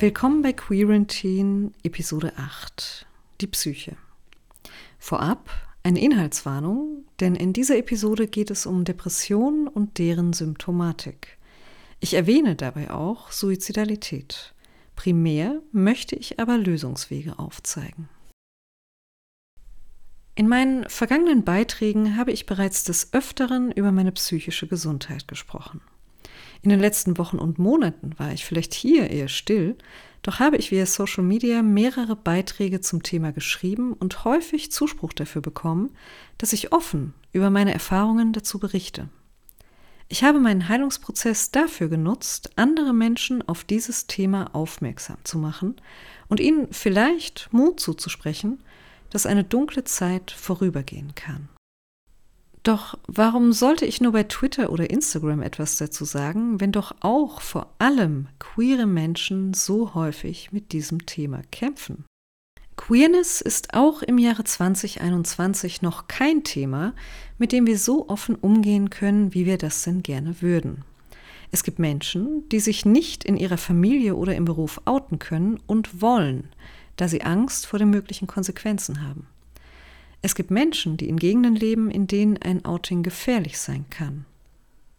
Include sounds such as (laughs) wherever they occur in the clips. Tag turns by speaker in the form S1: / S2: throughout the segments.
S1: Willkommen bei Quarantine, Episode 8, die Psyche. Vorab eine Inhaltswarnung, denn in dieser Episode geht es um Depressionen und deren Symptomatik. Ich erwähne dabei auch Suizidalität. Primär möchte ich aber Lösungswege aufzeigen. In meinen vergangenen Beiträgen habe ich bereits des Öfteren über meine psychische Gesundheit gesprochen. In den letzten Wochen und Monaten war ich vielleicht hier eher still, doch habe ich via Social Media mehrere Beiträge zum Thema geschrieben und häufig Zuspruch dafür bekommen, dass ich offen über meine Erfahrungen dazu berichte. Ich habe meinen Heilungsprozess dafür genutzt, andere Menschen auf dieses Thema aufmerksam zu machen und ihnen vielleicht Mut zuzusprechen, dass eine dunkle Zeit vorübergehen kann. Doch warum sollte ich nur bei Twitter oder Instagram etwas dazu sagen, wenn doch auch vor allem queere Menschen so häufig mit diesem Thema kämpfen? Queerness ist auch im Jahre 2021 noch kein Thema, mit dem wir so offen umgehen können, wie wir das denn gerne würden. Es gibt Menschen, die sich nicht in ihrer Familie oder im Beruf outen können und wollen, da sie Angst vor den möglichen Konsequenzen haben. Es gibt Menschen, die in Gegenden leben, in denen ein Outing gefährlich sein kann.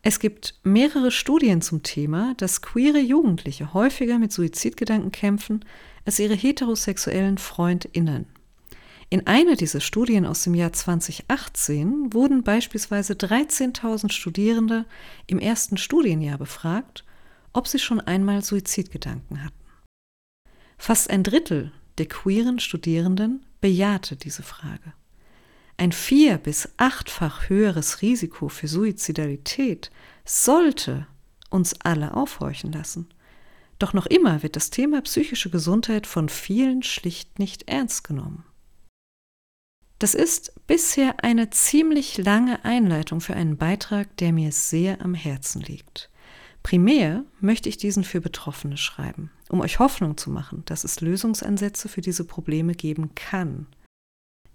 S1: Es gibt mehrere Studien zum Thema, dass queere Jugendliche häufiger mit Suizidgedanken kämpfen als ihre heterosexuellen Freundinnen. In einer dieser Studien aus dem Jahr 2018 wurden beispielsweise 13.000 Studierende im ersten Studienjahr befragt, ob sie schon einmal Suizidgedanken hatten. Fast ein Drittel der queeren Studierenden bejahte diese Frage. Ein vier- bis achtfach höheres Risiko für Suizidalität sollte uns alle aufhorchen lassen. Doch noch immer wird das Thema psychische Gesundheit von vielen schlicht nicht ernst genommen. Das ist bisher eine ziemlich lange Einleitung für einen Beitrag, der mir sehr am Herzen liegt. Primär möchte ich diesen für Betroffene schreiben, um euch Hoffnung zu machen, dass es Lösungsansätze für diese Probleme geben kann.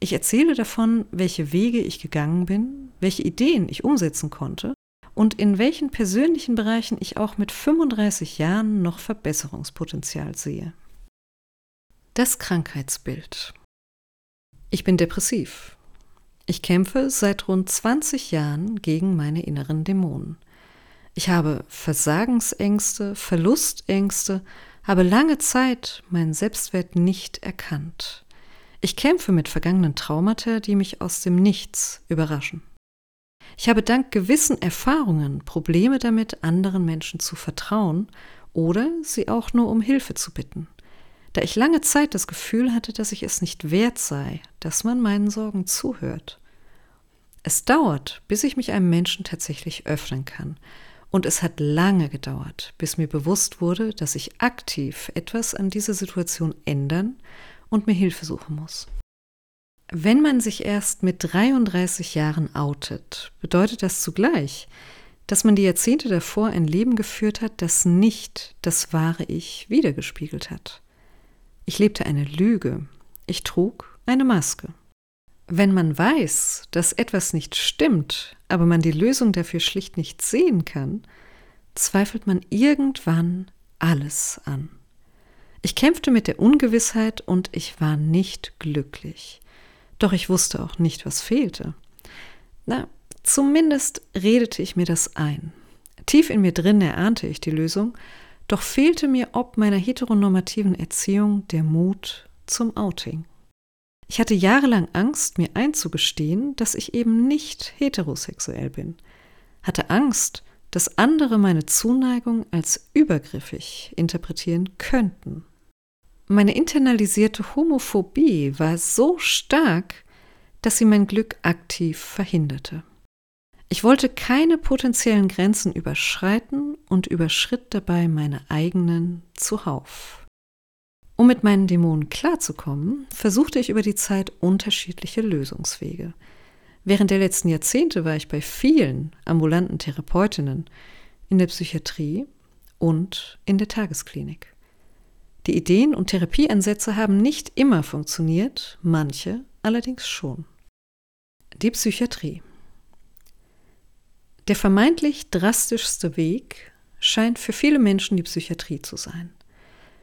S1: Ich erzähle davon, welche Wege ich gegangen bin, welche Ideen ich umsetzen konnte und in welchen persönlichen Bereichen ich auch mit 35 Jahren noch Verbesserungspotenzial sehe. Das Krankheitsbild. Ich bin depressiv. Ich kämpfe seit rund 20 Jahren gegen meine inneren Dämonen. Ich habe Versagensängste, Verlustängste, habe lange Zeit meinen Selbstwert nicht erkannt. Ich kämpfe mit vergangenen Traumata, die mich aus dem Nichts überraschen. Ich habe dank gewissen Erfahrungen Probleme damit, anderen Menschen zu vertrauen oder sie auch nur um Hilfe zu bitten, da ich lange Zeit das Gefühl hatte, dass ich es nicht wert sei, dass man meinen Sorgen zuhört. Es dauert, bis ich mich einem Menschen tatsächlich öffnen kann, und es hat lange gedauert, bis mir bewusst wurde, dass ich aktiv etwas an dieser Situation ändern und mir Hilfe suchen muss. Wenn man sich erst mit 33 Jahren outet, bedeutet das zugleich, dass man die Jahrzehnte davor ein Leben geführt hat, das nicht das wahre Ich wiedergespiegelt hat. Ich lebte eine Lüge, ich trug eine Maske. Wenn man weiß, dass etwas nicht stimmt, aber man die Lösung dafür schlicht nicht sehen kann, zweifelt man irgendwann alles an. Ich kämpfte mit der Ungewissheit und ich war nicht glücklich. Doch ich wusste auch nicht, was fehlte. Na, zumindest redete ich mir das ein. Tief in mir drin erahnte ich die Lösung, doch fehlte mir ob meiner heteronormativen Erziehung der Mut zum Outing. Ich hatte jahrelang Angst, mir einzugestehen, dass ich eben nicht heterosexuell bin, hatte Angst, dass andere meine Zuneigung als übergriffig interpretieren könnten. Meine internalisierte Homophobie war so stark, dass sie mein Glück aktiv verhinderte. Ich wollte keine potenziellen Grenzen überschreiten und überschritt dabei meine eigenen zuhauf. Um mit meinen Dämonen klarzukommen, versuchte ich über die Zeit unterschiedliche Lösungswege. Während der letzten Jahrzehnte war ich bei vielen ambulanten Therapeutinnen in der Psychiatrie und in der Tagesklinik. Die Ideen und Therapieansätze haben nicht immer funktioniert, manche allerdings schon. Die Psychiatrie. Der vermeintlich drastischste Weg scheint für viele Menschen die Psychiatrie zu sein.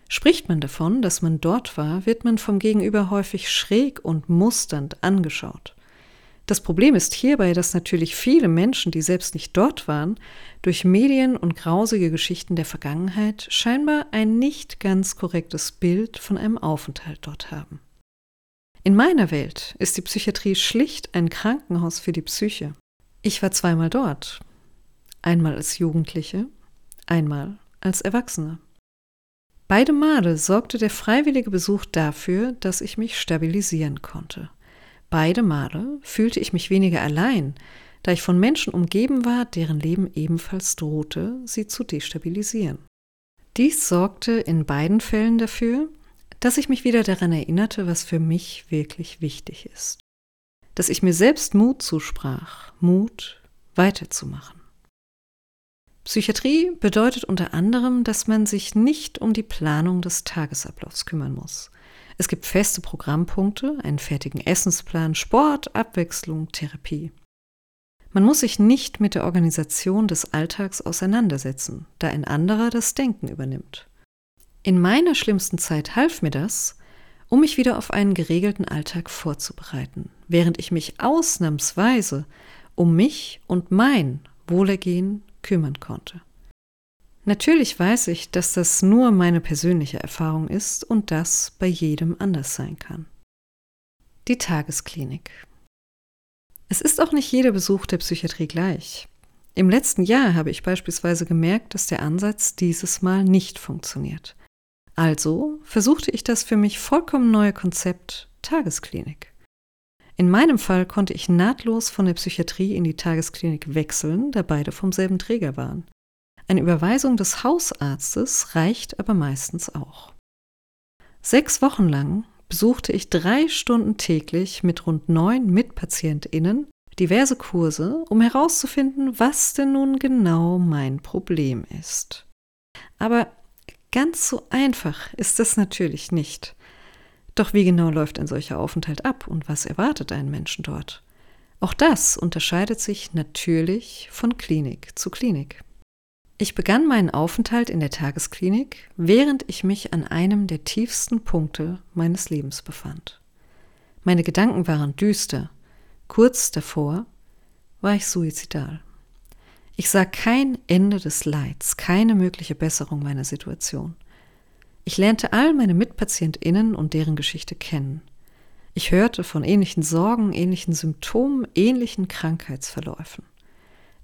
S1: Spricht man davon, dass man dort war, wird man vom Gegenüber häufig schräg und musternd angeschaut. Das Problem ist hierbei, dass natürlich viele Menschen, die selbst nicht dort waren, durch Medien und grausige Geschichten der Vergangenheit scheinbar ein nicht ganz korrektes Bild von einem Aufenthalt dort haben. In meiner Welt ist die Psychiatrie schlicht ein Krankenhaus für die Psyche. Ich war zweimal dort. Einmal als Jugendliche, einmal als Erwachsene. Beide Male sorgte der freiwillige Besuch dafür, dass ich mich stabilisieren konnte. Beide Male fühlte ich mich weniger allein, da ich von Menschen umgeben war, deren Leben ebenfalls drohte, sie zu destabilisieren. Dies sorgte in beiden Fällen dafür, dass ich mich wieder daran erinnerte, was für mich wirklich wichtig ist. Dass ich mir selbst Mut zusprach, Mut weiterzumachen. Psychiatrie bedeutet unter anderem, dass man sich nicht um die Planung des Tagesablaufs kümmern muss. Es gibt feste Programmpunkte, einen fertigen Essensplan, Sport, Abwechslung, Therapie. Man muss sich nicht mit der Organisation des Alltags auseinandersetzen, da ein anderer das Denken übernimmt. In meiner schlimmsten Zeit half mir das, um mich wieder auf einen geregelten Alltag vorzubereiten, während ich mich ausnahmsweise um mich und mein Wohlergehen kümmern konnte. Natürlich weiß ich, dass das nur meine persönliche Erfahrung ist und das bei jedem anders sein kann. Die Tagesklinik. Es ist auch nicht jeder Besuch der Psychiatrie gleich. Im letzten Jahr habe ich beispielsweise gemerkt, dass der Ansatz dieses Mal nicht funktioniert. Also versuchte ich das für mich vollkommen neue Konzept Tagesklinik. In meinem Fall konnte ich nahtlos von der Psychiatrie in die Tagesklinik wechseln, da beide vom selben Träger waren. Eine Überweisung des Hausarztes reicht aber meistens auch. Sechs Wochen lang besuchte ich drei Stunden täglich mit rund neun MitpatientInnen diverse Kurse, um herauszufinden, was denn nun genau mein Problem ist. Aber ganz so einfach ist das natürlich nicht. Doch wie genau läuft ein solcher Aufenthalt ab und was erwartet einen Menschen dort? Auch das unterscheidet sich natürlich von Klinik zu Klinik. Ich begann meinen Aufenthalt in der Tagesklinik, während ich mich an einem der tiefsten Punkte meines Lebens befand. Meine Gedanken waren düster. Kurz davor war ich suizidal. Ich sah kein Ende des Leids, keine mögliche Besserung meiner Situation. Ich lernte all meine Mitpatientinnen und deren Geschichte kennen. Ich hörte von ähnlichen Sorgen, ähnlichen Symptomen, ähnlichen Krankheitsverläufen.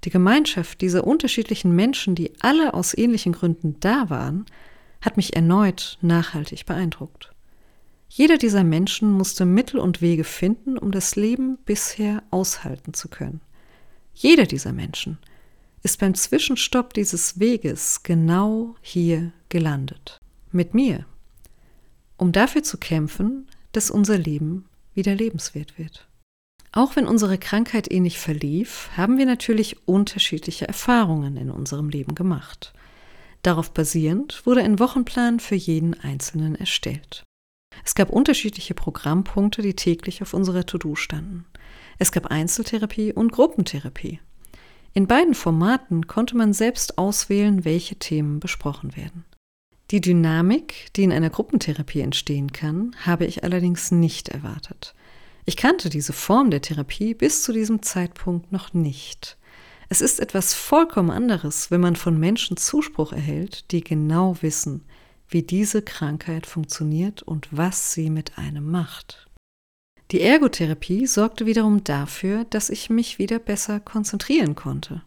S1: Die Gemeinschaft dieser unterschiedlichen Menschen, die alle aus ähnlichen Gründen da waren, hat mich erneut nachhaltig beeindruckt. Jeder dieser Menschen musste Mittel und Wege finden, um das Leben bisher aushalten zu können. Jeder dieser Menschen ist beim Zwischenstopp dieses Weges genau hier gelandet mit mir, um dafür zu kämpfen, dass unser Leben wieder lebenswert wird. Auch wenn unsere Krankheit ähnlich verlief, haben wir natürlich unterschiedliche Erfahrungen in unserem Leben gemacht. Darauf basierend wurde ein Wochenplan für jeden Einzelnen erstellt. Es gab unterschiedliche Programmpunkte, die täglich auf unserer To-Do standen. Es gab Einzeltherapie und Gruppentherapie. In beiden Formaten konnte man selbst auswählen, welche Themen besprochen werden. Die Dynamik, die in einer Gruppentherapie entstehen kann, habe ich allerdings nicht erwartet. Ich kannte diese Form der Therapie bis zu diesem Zeitpunkt noch nicht. Es ist etwas vollkommen anderes, wenn man von Menschen Zuspruch erhält, die genau wissen, wie diese Krankheit funktioniert und was sie mit einem macht. Die Ergotherapie sorgte wiederum dafür, dass ich mich wieder besser konzentrieren konnte.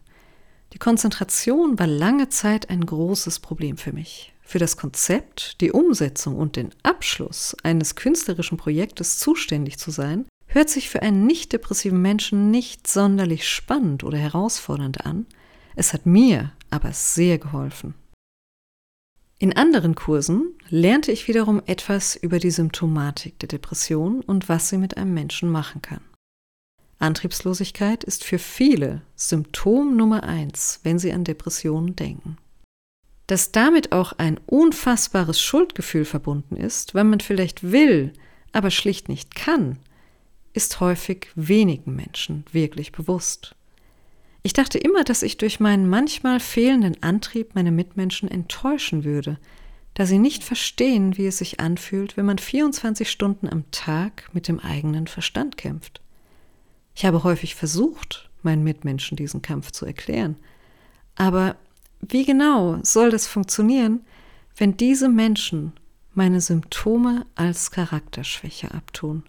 S1: Die Konzentration war lange Zeit ein großes Problem für mich für das Konzept, die Umsetzung und den Abschluss eines künstlerischen Projektes zuständig zu sein, hört sich für einen nicht depressiven Menschen nicht sonderlich spannend oder herausfordernd an. Es hat mir aber sehr geholfen. In anderen Kursen lernte ich wiederum etwas über die Symptomatik der Depression und was sie mit einem Menschen machen kann. Antriebslosigkeit ist für viele Symptom Nummer eins, wenn sie an Depressionen denken dass damit auch ein unfassbares Schuldgefühl verbunden ist, weil man vielleicht will, aber schlicht nicht kann, ist häufig wenigen Menschen wirklich bewusst. Ich dachte immer, dass ich durch meinen manchmal fehlenden Antrieb meine Mitmenschen enttäuschen würde, da sie nicht verstehen, wie es sich anfühlt, wenn man 24 Stunden am Tag mit dem eigenen Verstand kämpft. Ich habe häufig versucht, meinen Mitmenschen diesen Kampf zu erklären. Aber wie genau soll das funktionieren, wenn diese Menschen meine Symptome als Charakterschwäche abtun?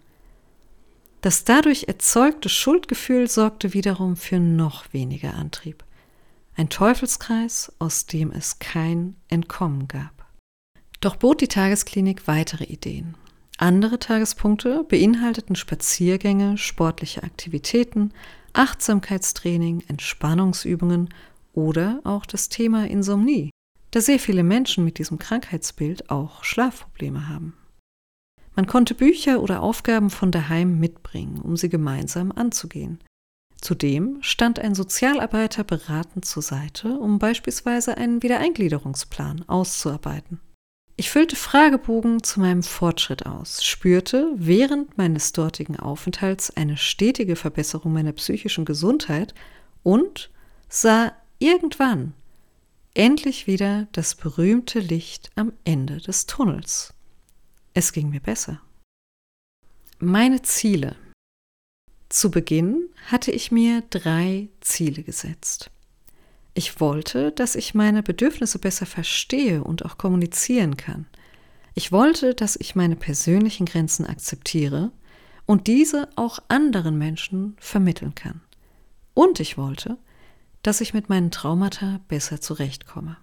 S1: Das dadurch erzeugte Schuldgefühl sorgte wiederum für noch weniger Antrieb. Ein Teufelskreis, aus dem es kein Entkommen gab. Doch bot die Tagesklinik weitere Ideen. Andere Tagespunkte beinhalteten Spaziergänge, sportliche Aktivitäten, Achtsamkeitstraining, Entspannungsübungen oder auch das Thema Insomnie, da sehr viele Menschen mit diesem Krankheitsbild auch Schlafprobleme haben. Man konnte Bücher oder Aufgaben von daheim mitbringen, um sie gemeinsam anzugehen. Zudem stand ein Sozialarbeiter beratend zur Seite, um beispielsweise einen Wiedereingliederungsplan auszuarbeiten. Ich füllte Fragebogen zu meinem Fortschritt aus, spürte während meines dortigen Aufenthalts eine stetige Verbesserung meiner psychischen Gesundheit und sah irgendwann endlich wieder das berühmte Licht am Ende des Tunnels. Es ging mir besser. Meine Ziele. Zu Beginn hatte ich mir drei Ziele gesetzt. Ich wollte, dass ich meine Bedürfnisse besser verstehe und auch kommunizieren kann. Ich wollte, dass ich meine persönlichen Grenzen akzeptiere und diese auch anderen Menschen vermitteln kann. Und ich wollte, dass ich mit meinen Traumata besser zurechtkomme.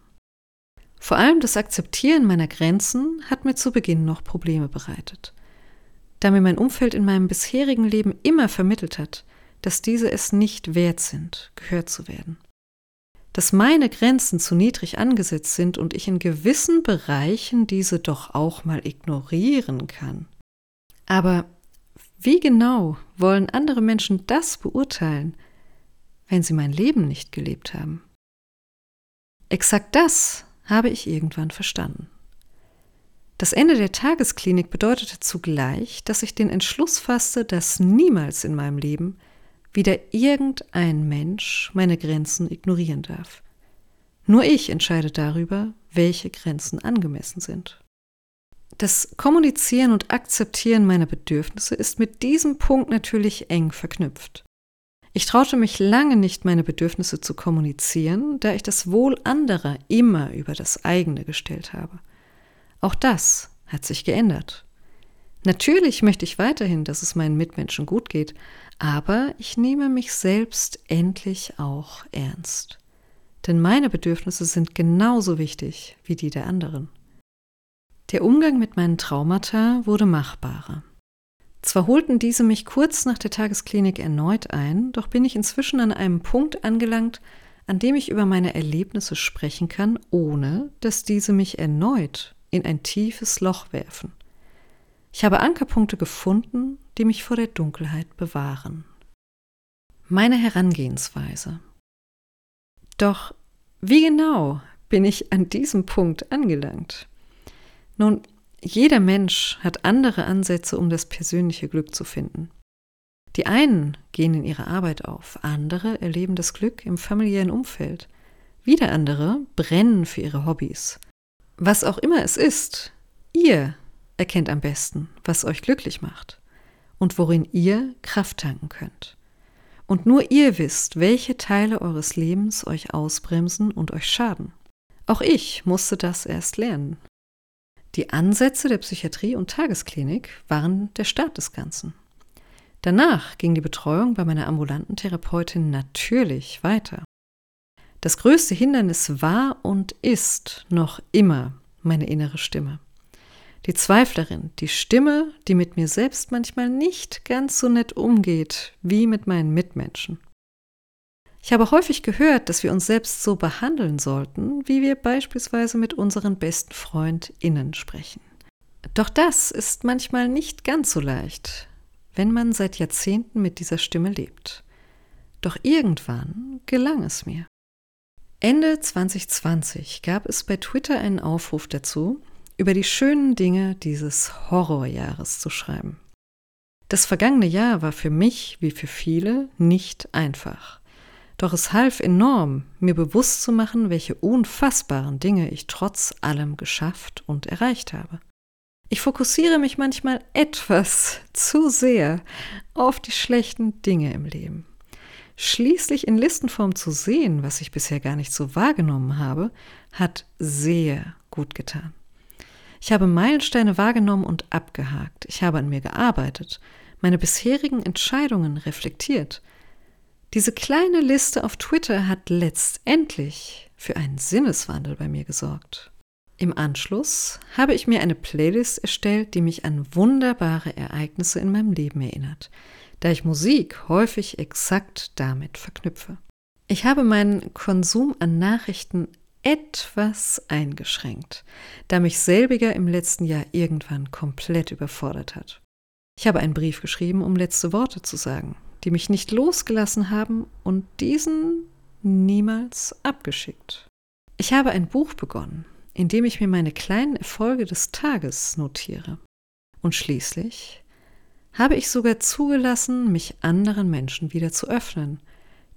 S1: Vor allem das Akzeptieren meiner Grenzen hat mir zu Beginn noch Probleme bereitet, da mir mein Umfeld in meinem bisherigen Leben immer vermittelt hat, dass diese es nicht wert sind, gehört zu werden. Dass meine Grenzen zu niedrig angesetzt sind und ich in gewissen Bereichen diese doch auch mal ignorieren kann. Aber wie genau wollen andere Menschen das beurteilen, wenn sie mein Leben nicht gelebt haben? Exakt das habe ich irgendwann verstanden. Das Ende der Tagesklinik bedeutete zugleich, dass ich den Entschluss fasste, dass niemals in meinem Leben wieder irgendein Mensch meine Grenzen ignorieren darf. Nur ich entscheide darüber, welche Grenzen angemessen sind. Das Kommunizieren und Akzeptieren meiner Bedürfnisse ist mit diesem Punkt natürlich eng verknüpft. Ich traute mich lange nicht, meine Bedürfnisse zu kommunizieren, da ich das Wohl anderer immer über das eigene gestellt habe. Auch das hat sich geändert. Natürlich möchte ich weiterhin, dass es meinen Mitmenschen gut geht, aber ich nehme mich selbst endlich auch ernst. Denn meine Bedürfnisse sind genauso wichtig wie die der anderen. Der Umgang mit meinen Traumata wurde machbarer. Zwar holten diese mich kurz nach der Tagesklinik erneut ein, doch bin ich inzwischen an einem Punkt angelangt, an dem ich über meine Erlebnisse sprechen kann, ohne dass diese mich erneut in ein tiefes Loch werfen. Ich habe Ankerpunkte gefunden, die mich vor der Dunkelheit bewahren. Meine Herangehensweise. Doch wie genau bin ich an diesem Punkt angelangt? Nun, jeder Mensch hat andere Ansätze, um das persönliche Glück zu finden. Die einen gehen in ihre Arbeit auf, andere erleben das Glück im familiären Umfeld, wieder andere brennen für ihre Hobbys. Was auch immer es ist, ihr erkennt am besten, was euch glücklich macht und worin ihr Kraft tanken könnt. Und nur ihr wisst, welche Teile eures Lebens euch ausbremsen und euch schaden. Auch ich musste das erst lernen. Die Ansätze der Psychiatrie und Tagesklinik waren der Start des Ganzen. Danach ging die Betreuung bei meiner ambulanten Therapeutin natürlich weiter. Das größte Hindernis war und ist noch immer meine innere Stimme. Die Zweiflerin, die Stimme, die mit mir selbst manchmal nicht ganz so nett umgeht wie mit meinen Mitmenschen. Ich habe häufig gehört, dass wir uns selbst so behandeln sollten, wie wir beispielsweise mit unseren besten FreundInnen sprechen. Doch das ist manchmal nicht ganz so leicht, wenn man seit Jahrzehnten mit dieser Stimme lebt. Doch irgendwann gelang es mir. Ende 2020 gab es bei Twitter einen Aufruf dazu, über die schönen Dinge dieses Horrorjahres zu schreiben. Das vergangene Jahr war für mich, wie für viele, nicht einfach. Doch es half enorm, mir bewusst zu machen, welche unfassbaren Dinge ich trotz allem geschafft und erreicht habe. Ich fokussiere mich manchmal etwas (laughs) zu sehr auf die schlechten Dinge im Leben. Schließlich in Listenform zu sehen, was ich bisher gar nicht so wahrgenommen habe, hat sehr gut getan. Ich habe Meilensteine wahrgenommen und abgehakt. Ich habe an mir gearbeitet, meine bisherigen Entscheidungen reflektiert diese kleine Liste auf Twitter hat letztendlich für einen Sinneswandel bei mir gesorgt. Im Anschluss habe ich mir eine Playlist erstellt, die mich an wunderbare Ereignisse in meinem Leben erinnert, da ich Musik häufig exakt damit verknüpfe. Ich habe meinen Konsum an Nachrichten etwas eingeschränkt, da mich selbiger im letzten Jahr irgendwann komplett überfordert hat. Ich habe einen Brief geschrieben, um letzte Worte zu sagen, die mich nicht losgelassen haben und diesen niemals abgeschickt. Ich habe ein Buch begonnen, in dem ich mir meine kleinen Erfolge des Tages notiere. Und schließlich habe ich sogar zugelassen, mich anderen Menschen wieder zu öffnen,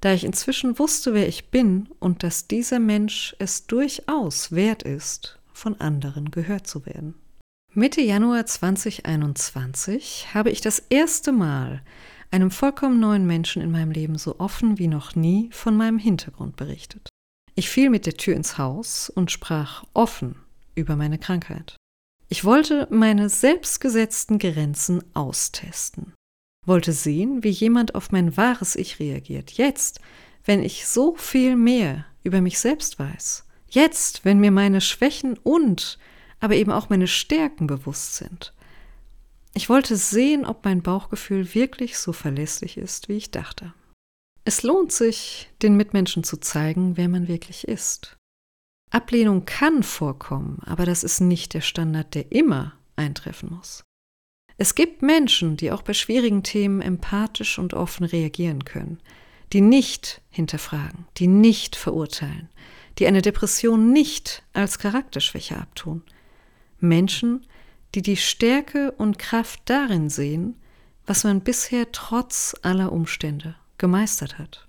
S1: da ich inzwischen wusste, wer ich bin und dass dieser Mensch es durchaus wert ist, von anderen gehört zu werden. Mitte Januar 2021 habe ich das erste Mal einem vollkommen neuen Menschen in meinem Leben so offen wie noch nie von meinem Hintergrund berichtet. Ich fiel mit der Tür ins Haus und sprach offen über meine Krankheit. Ich wollte meine selbstgesetzten Grenzen austesten, wollte sehen, wie jemand auf mein wahres Ich reagiert, jetzt, wenn ich so viel mehr über mich selbst weiß, jetzt, wenn mir meine Schwächen und aber eben auch meine Stärken bewusst sind, ich wollte sehen, ob mein Bauchgefühl wirklich so verlässlich ist, wie ich dachte. Es lohnt sich, den Mitmenschen zu zeigen, wer man wirklich ist. Ablehnung kann vorkommen, aber das ist nicht der Standard, der immer eintreffen muss. Es gibt Menschen, die auch bei schwierigen Themen empathisch und offen reagieren können, die nicht hinterfragen, die nicht verurteilen, die eine Depression nicht als Charakterschwäche abtun. Menschen, die die Stärke und Kraft darin sehen, was man bisher trotz aller Umstände gemeistert hat.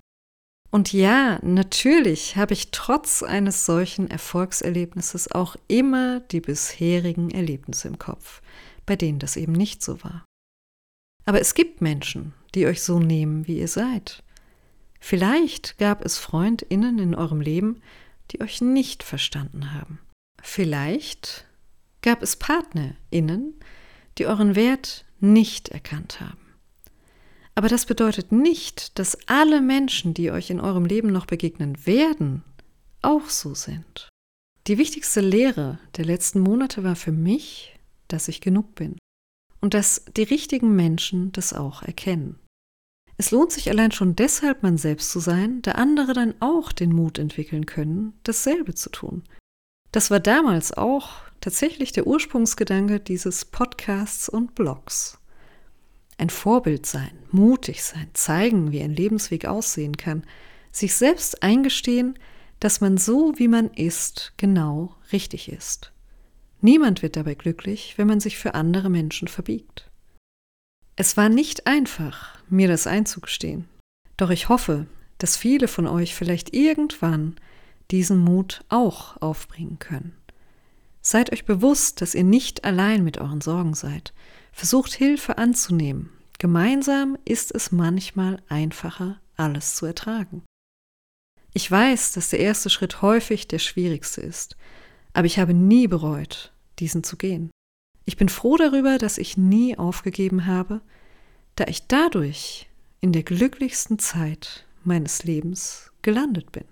S1: Und ja, natürlich habe ich trotz eines solchen Erfolgserlebnisses auch immer die bisherigen Erlebnisse im Kopf, bei denen das eben nicht so war. Aber es gibt Menschen, die euch so nehmen, wie ihr seid. Vielleicht gab es Freundinnen in eurem Leben, die euch nicht verstanden haben. Vielleicht gab es PartnerInnen, die euren Wert nicht erkannt haben. Aber das bedeutet nicht, dass alle Menschen, die euch in eurem Leben noch begegnen werden, auch so sind. Die wichtigste Lehre der letzten Monate war für mich, dass ich genug bin und dass die richtigen Menschen das auch erkennen. Es lohnt sich allein schon deshalb, man selbst zu sein, da andere dann auch den Mut entwickeln können, dasselbe zu tun. Das war damals auch tatsächlich der Ursprungsgedanke dieses Podcasts und Blogs. Ein Vorbild sein, mutig sein, zeigen, wie ein Lebensweg aussehen kann, sich selbst eingestehen, dass man so, wie man ist, genau richtig ist. Niemand wird dabei glücklich, wenn man sich für andere Menschen verbiegt. Es war nicht einfach, mir das einzugestehen. Doch ich hoffe, dass viele von euch vielleicht irgendwann diesen Mut auch aufbringen können. Seid euch bewusst, dass ihr nicht allein mit euren Sorgen seid. Versucht Hilfe anzunehmen. Gemeinsam ist es manchmal einfacher, alles zu ertragen. Ich weiß, dass der erste Schritt häufig der schwierigste ist, aber ich habe nie bereut, diesen zu gehen. Ich bin froh darüber, dass ich nie aufgegeben habe, da ich dadurch in der glücklichsten Zeit meines Lebens gelandet bin.